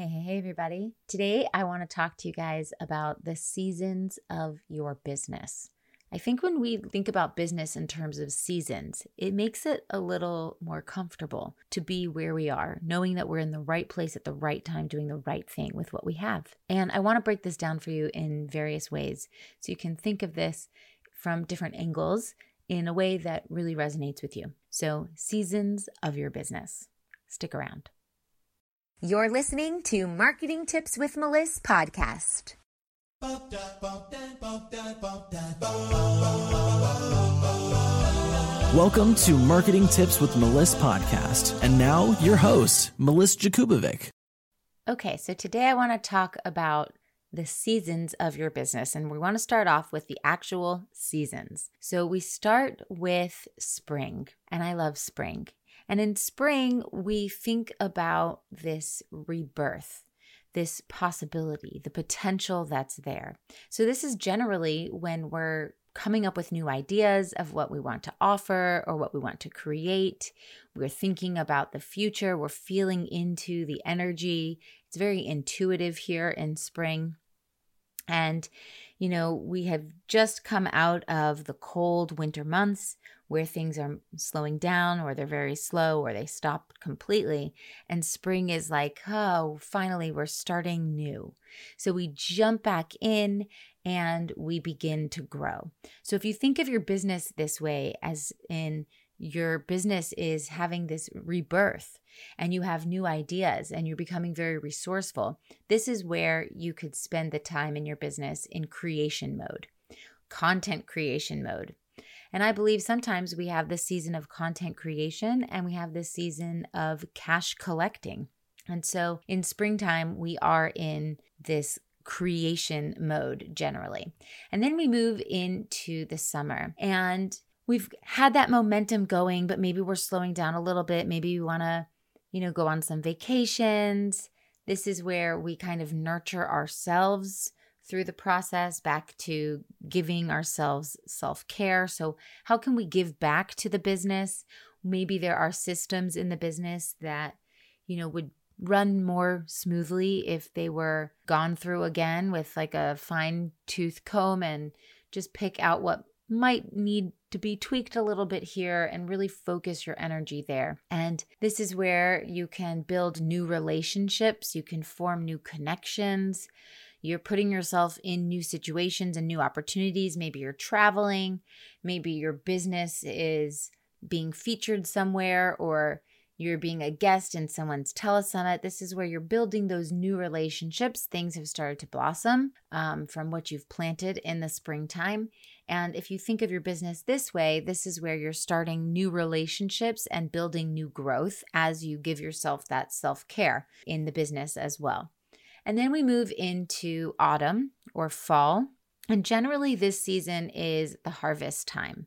Hey, hey, hey, everybody. Today, I want to talk to you guys about the seasons of your business. I think when we think about business in terms of seasons, it makes it a little more comfortable to be where we are, knowing that we're in the right place at the right time, doing the right thing with what we have. And I want to break this down for you in various ways so you can think of this from different angles in a way that really resonates with you. So, seasons of your business. Stick around. You're listening to Marketing Tips with Meliss podcast. Welcome to Marketing Tips with Meliss podcast. And now your host, Meliss Jakubovic. Okay, so today I want to talk about the seasons of your business. And we want to start off with the actual seasons. So we start with spring, and I love spring. And in spring, we think about this rebirth this possibility, the potential that's there. So, this is generally when we're coming up with new ideas of what we want to offer or what we want to create. We're thinking about the future, we're feeling into the energy. It's very intuitive here in spring. And, you know, we have just come out of the cold winter months where things are slowing down or they're very slow or they stop completely. And spring is like, oh, finally, we're starting new. So we jump back in and we begin to grow. So if you think of your business this way, as in your business is having this rebirth and you have new ideas and you're becoming very resourceful, this is where you could spend the time in your business in creation mode, content creation mode. And I believe sometimes we have this season of content creation and we have this season of cash collecting. And so in springtime, we are in this creation mode generally. And then we move into the summer and we've had that momentum going, but maybe we're slowing down a little bit. Maybe we want to, you know, go on some vacations. This is where we kind of nurture ourselves through the process back to giving ourselves self care. So, how can we give back to the business? Maybe there are systems in the business that, you know, would run more smoothly if they were gone through again with like a fine tooth comb and just pick out what might need to be tweaked a little bit here and really focus your energy there. And this is where you can build new relationships, you can form new connections, you're putting yourself in new situations and new opportunities. Maybe you're traveling, maybe your business is being featured somewhere, or you're being a guest in someone's telesummit. This is where you're building those new relationships. Things have started to blossom um, from what you've planted in the springtime. And if you think of your business this way, this is where you're starting new relationships and building new growth as you give yourself that self care in the business as well. And then we move into autumn or fall. And generally, this season is the harvest time.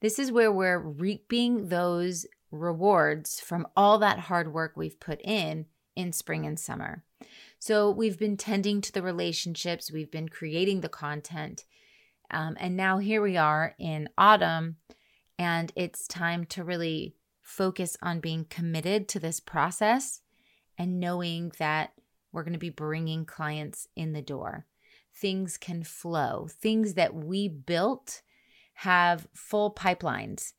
This is where we're reaping those rewards from all that hard work we've put in in spring and summer. So we've been tending to the relationships, we've been creating the content. Um, and now here we are in autumn, and it's time to really focus on being committed to this process and knowing that we're going to be bringing clients in the door. Things can flow. Things that we built have full pipelines,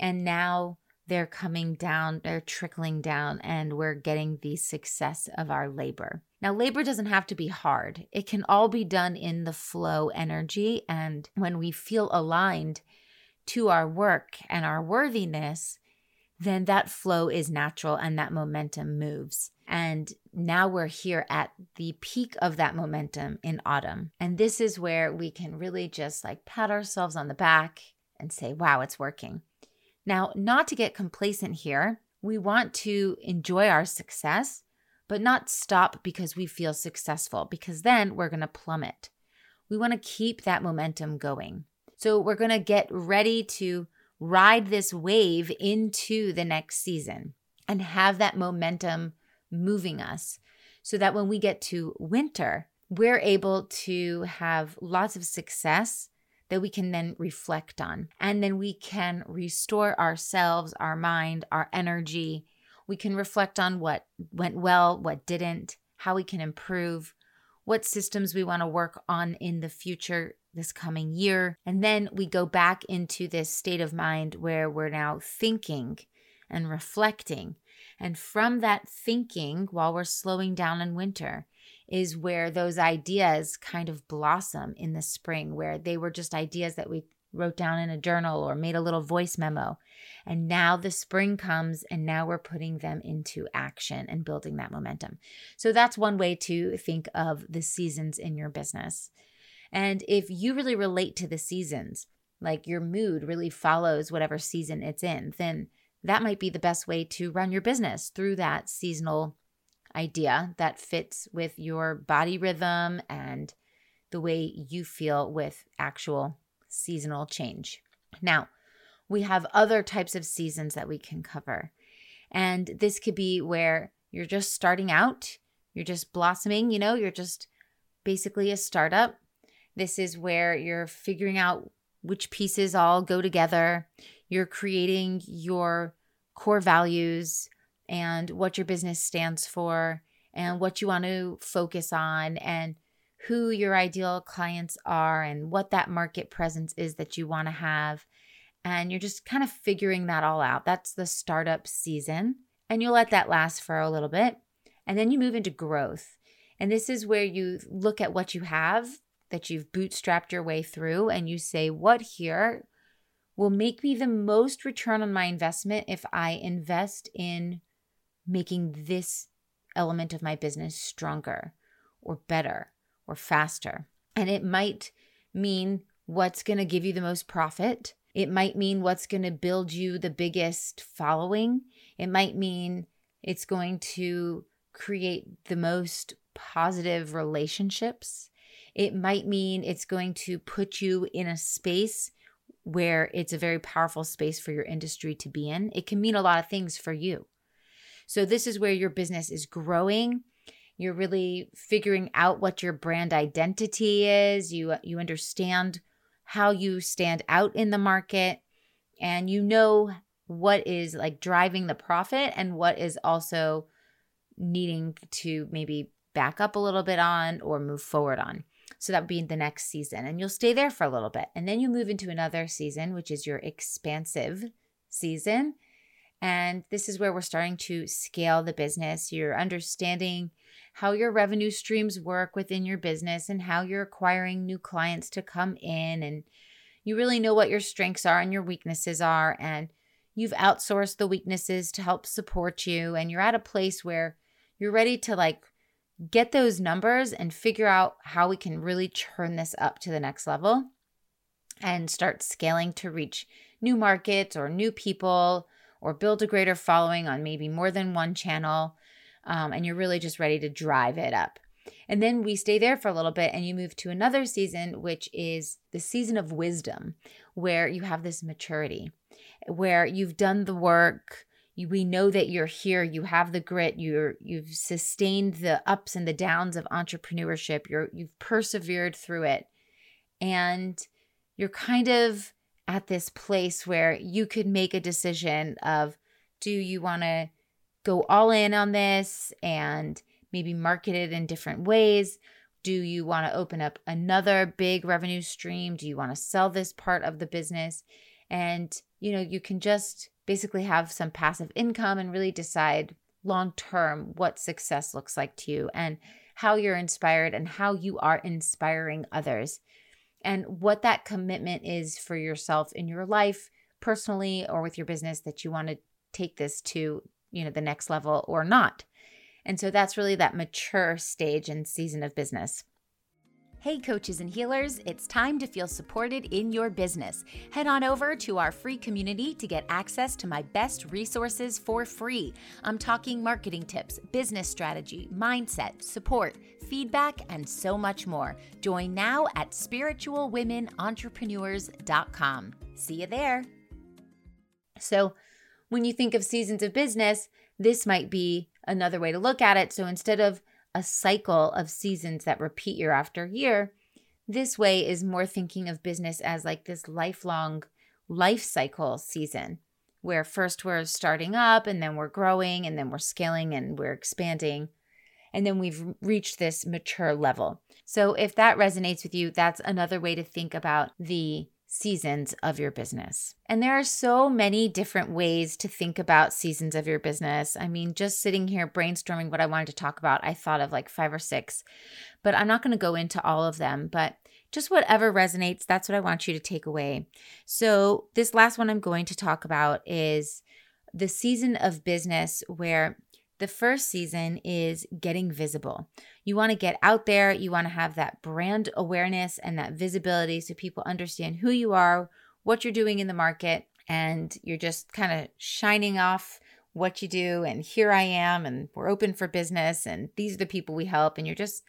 and now they're coming down, they're trickling down, and we're getting the success of our labor. Now, labor doesn't have to be hard, it can all be done in the flow energy. And when we feel aligned to our work and our worthiness, then that flow is natural and that momentum moves. And now we're here at the peak of that momentum in autumn. And this is where we can really just like pat ourselves on the back and say, wow, it's working. Now, not to get complacent here, we want to enjoy our success, but not stop because we feel successful, because then we're going to plummet. We want to keep that momentum going. So we're going to get ready to ride this wave into the next season and have that momentum moving us so that when we get to winter, we're able to have lots of success that we can then reflect on. And then we can restore ourselves, our mind, our energy. We can reflect on what went well, what didn't, how we can improve, what systems we want to work on in the future this coming year. And then we go back into this state of mind where we're now thinking and reflecting. And from that thinking, while we're slowing down in winter, is where those ideas kind of blossom in the spring, where they were just ideas that we wrote down in a journal or made a little voice memo. And now the spring comes and now we're putting them into action and building that momentum. So that's one way to think of the seasons in your business. And if you really relate to the seasons, like your mood really follows whatever season it's in, then that might be the best way to run your business through that seasonal idea that fits with your body rhythm and the way you feel with actual seasonal change. Now, we have other types of seasons that we can cover. And this could be where you're just starting out, you're just blossoming, you know, you're just basically a startup. This is where you're figuring out which pieces all go together. You're creating your core values and what your business stands for and what you want to focus on and who your ideal clients are and what that market presence is that you want to have. And you're just kind of figuring that all out. That's the startup season. And you'll let that last for a little bit. And then you move into growth. And this is where you look at what you have that you've bootstrapped your way through and you say, what here will make me the most return on my investment if I invest in making this element of my business stronger or better or faster. And it might mean what's going to give you the most profit. It might mean what's going to build you the biggest following. It might mean it's going to create the most positive relationships. It might mean it's going to put you in a space where it's a very powerful space for your industry to be in. It can mean a lot of things for you. So, this is where your business is growing you're really figuring out what your brand identity is. You you understand how you stand out in the market and you know what is like driving the profit and what is also needing to maybe back up a little bit on or move forward on. So that would be the next season. And you'll stay there for a little bit. And then you move into another season, which is your expansive season. And this is where we're starting to scale the business. You're understanding how your revenue streams work within your business and how you're acquiring new clients to come in. And you really know what your strengths are and your weaknesses are. And you've outsourced the weaknesses to help support you. And you're at a place where you're ready to like get those numbers and figure out how we can really turn this up to the next level and start scaling to reach new markets or new people or build a greater following on maybe more than one channel. Um, and you're really just ready to drive it up. And then we stay there for a little bit and you move to another season, which is the season of wisdom, where you have this maturity, where you've done the work. We know that you're here. You have the grit. You're you've sustained the ups and the downs of entrepreneurship. You're you've persevered through it, and you're kind of at this place where you could make a decision of do you want to go all in on this and maybe market it in different ways? Do you want to open up another big revenue stream? Do you want to sell this part of the business? And you know, you can just basically have some passive income and really decide long term what success looks like to you and how you're inspired and how you are inspiring others. And what that commitment is for yourself in your life personally or with your business that you want to take this to you know the next level or not. And so that's really that mature stage and season of business Hey, coaches and healers, it's time to feel supported in your business. Head on over to our free community to get access to my best resources for free. I'm talking marketing tips, business strategy, mindset, support, feedback, and so much more. Join now at spiritualwomenentrepreneurs.com. See you there. So, when you think of seasons of business, this might be another way to look at it. So, instead of a cycle of seasons that repeat year after year. This way is more thinking of business as like this lifelong life cycle season where first we're starting up and then we're growing and then we're scaling and we're expanding. And then we've reached this mature level. So if that resonates with you, that's another way to think about the seasons of your business. And there are so many different ways to think about seasons of your business. I mean, just sitting here brainstorming what I wanted to talk about, I thought of like five or six, but I'm not going to go into all of them. But just whatever resonates, that's what I want you to take away. So, this last one I'm going to talk about is the season of business where the first season is getting visible. You want to get out there, you want to have that brand awareness and that visibility so people understand who you are, what you're doing in the market, and you're just kind of shining off what you do. And here I am, and we're open for business, and these are the people we help, and you're just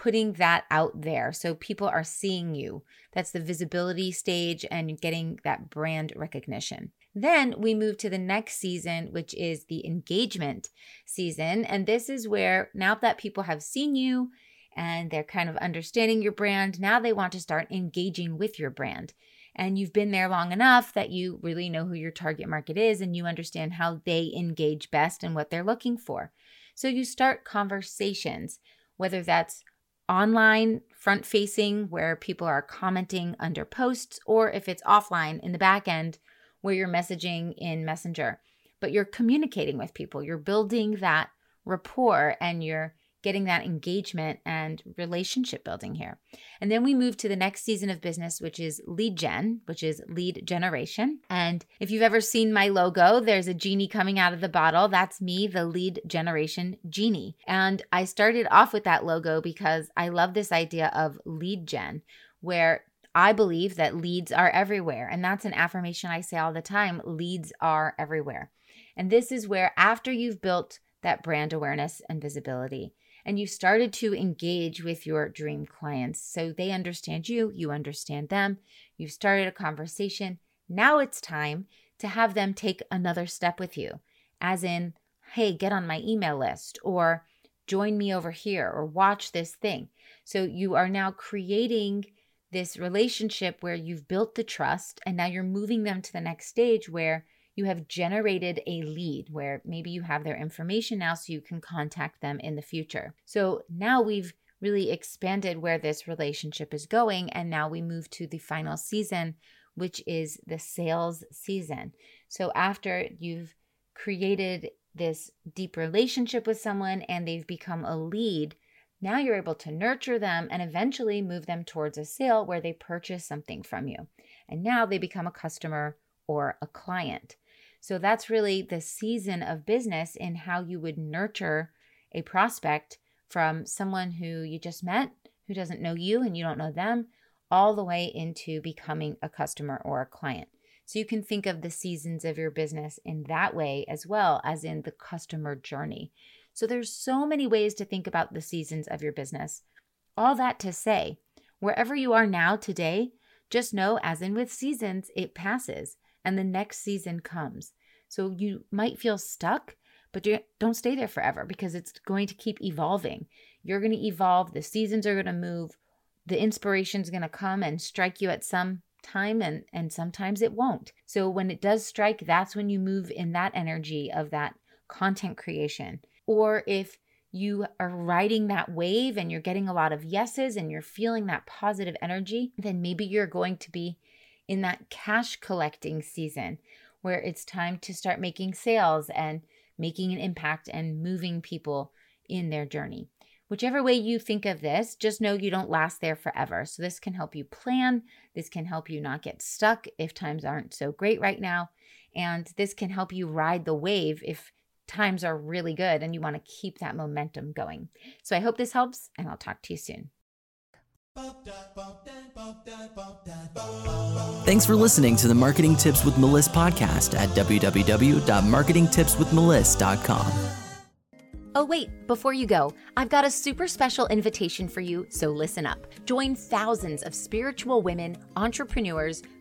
putting that out there so people are seeing you. That's the visibility stage and getting that brand recognition. Then we move to the next season, which is the engagement season. And this is where now that people have seen you and they're kind of understanding your brand, now they want to start engaging with your brand. And you've been there long enough that you really know who your target market is and you understand how they engage best and what they're looking for. So you start conversations, whether that's online front facing where people are commenting under posts or if it's offline in the back end where you're messaging in Messenger, but you're communicating with people. You're building that rapport and you're getting that engagement and relationship building here. And then we move to the next season of business, which is lead gen, which is lead generation. And if you've ever seen my logo, there's a genie coming out of the bottle. That's me, the lead generation genie. And I started off with that logo because I love this idea of lead gen, where I believe that leads are everywhere. And that's an affirmation I say all the time leads are everywhere. And this is where, after you've built that brand awareness and visibility, and you started to engage with your dream clients so they understand you, you understand them, you've started a conversation. Now it's time to have them take another step with you, as in, hey, get on my email list, or join me over here, or watch this thing. So you are now creating this relationship where you've built the trust and now you're moving them to the next stage where you have generated a lead where maybe you have their information now so you can contact them in the future. So now we've really expanded where this relationship is going and now we move to the final season which is the sales season. So after you've created this deep relationship with someone and they've become a lead, now you're able to nurture them and eventually move them towards a sale where they purchase something from you. And now they become a customer or a client. So that's really the season of business in how you would nurture a prospect from someone who you just met, who doesn't know you and you don't know them, all the way into becoming a customer or a client. So you can think of the seasons of your business in that way as well as in the customer journey. So there's so many ways to think about the seasons of your business. All that to say, wherever you are now today, just know as in with seasons, it passes and the next season comes. So you might feel stuck, but don't stay there forever because it's going to keep evolving. You're going to evolve, the seasons are going to move, the inspiration is going to come and strike you at some time and and sometimes it won't. So when it does strike, that's when you move in that energy of that content creation or if you are riding that wave and you're getting a lot of yeses and you're feeling that positive energy, then maybe you're going to be in that cash collecting season where it's time to start making sales and making an impact and moving people in their journey. Whichever way you think of this, just know you don't last there forever. So, this can help you plan. This can help you not get stuck if times aren't so great right now. And this can help you ride the wave if times are really good and you want to keep that momentum going. So I hope this helps, and I'll talk to you soon. Thanks for listening to the Marketing Tips with Meliss podcast at www.marketingtipswithmeliss.com. Oh, wait, before you go, I've got a super special invitation for you, so listen up. Join thousands of spiritual women, entrepreneurs,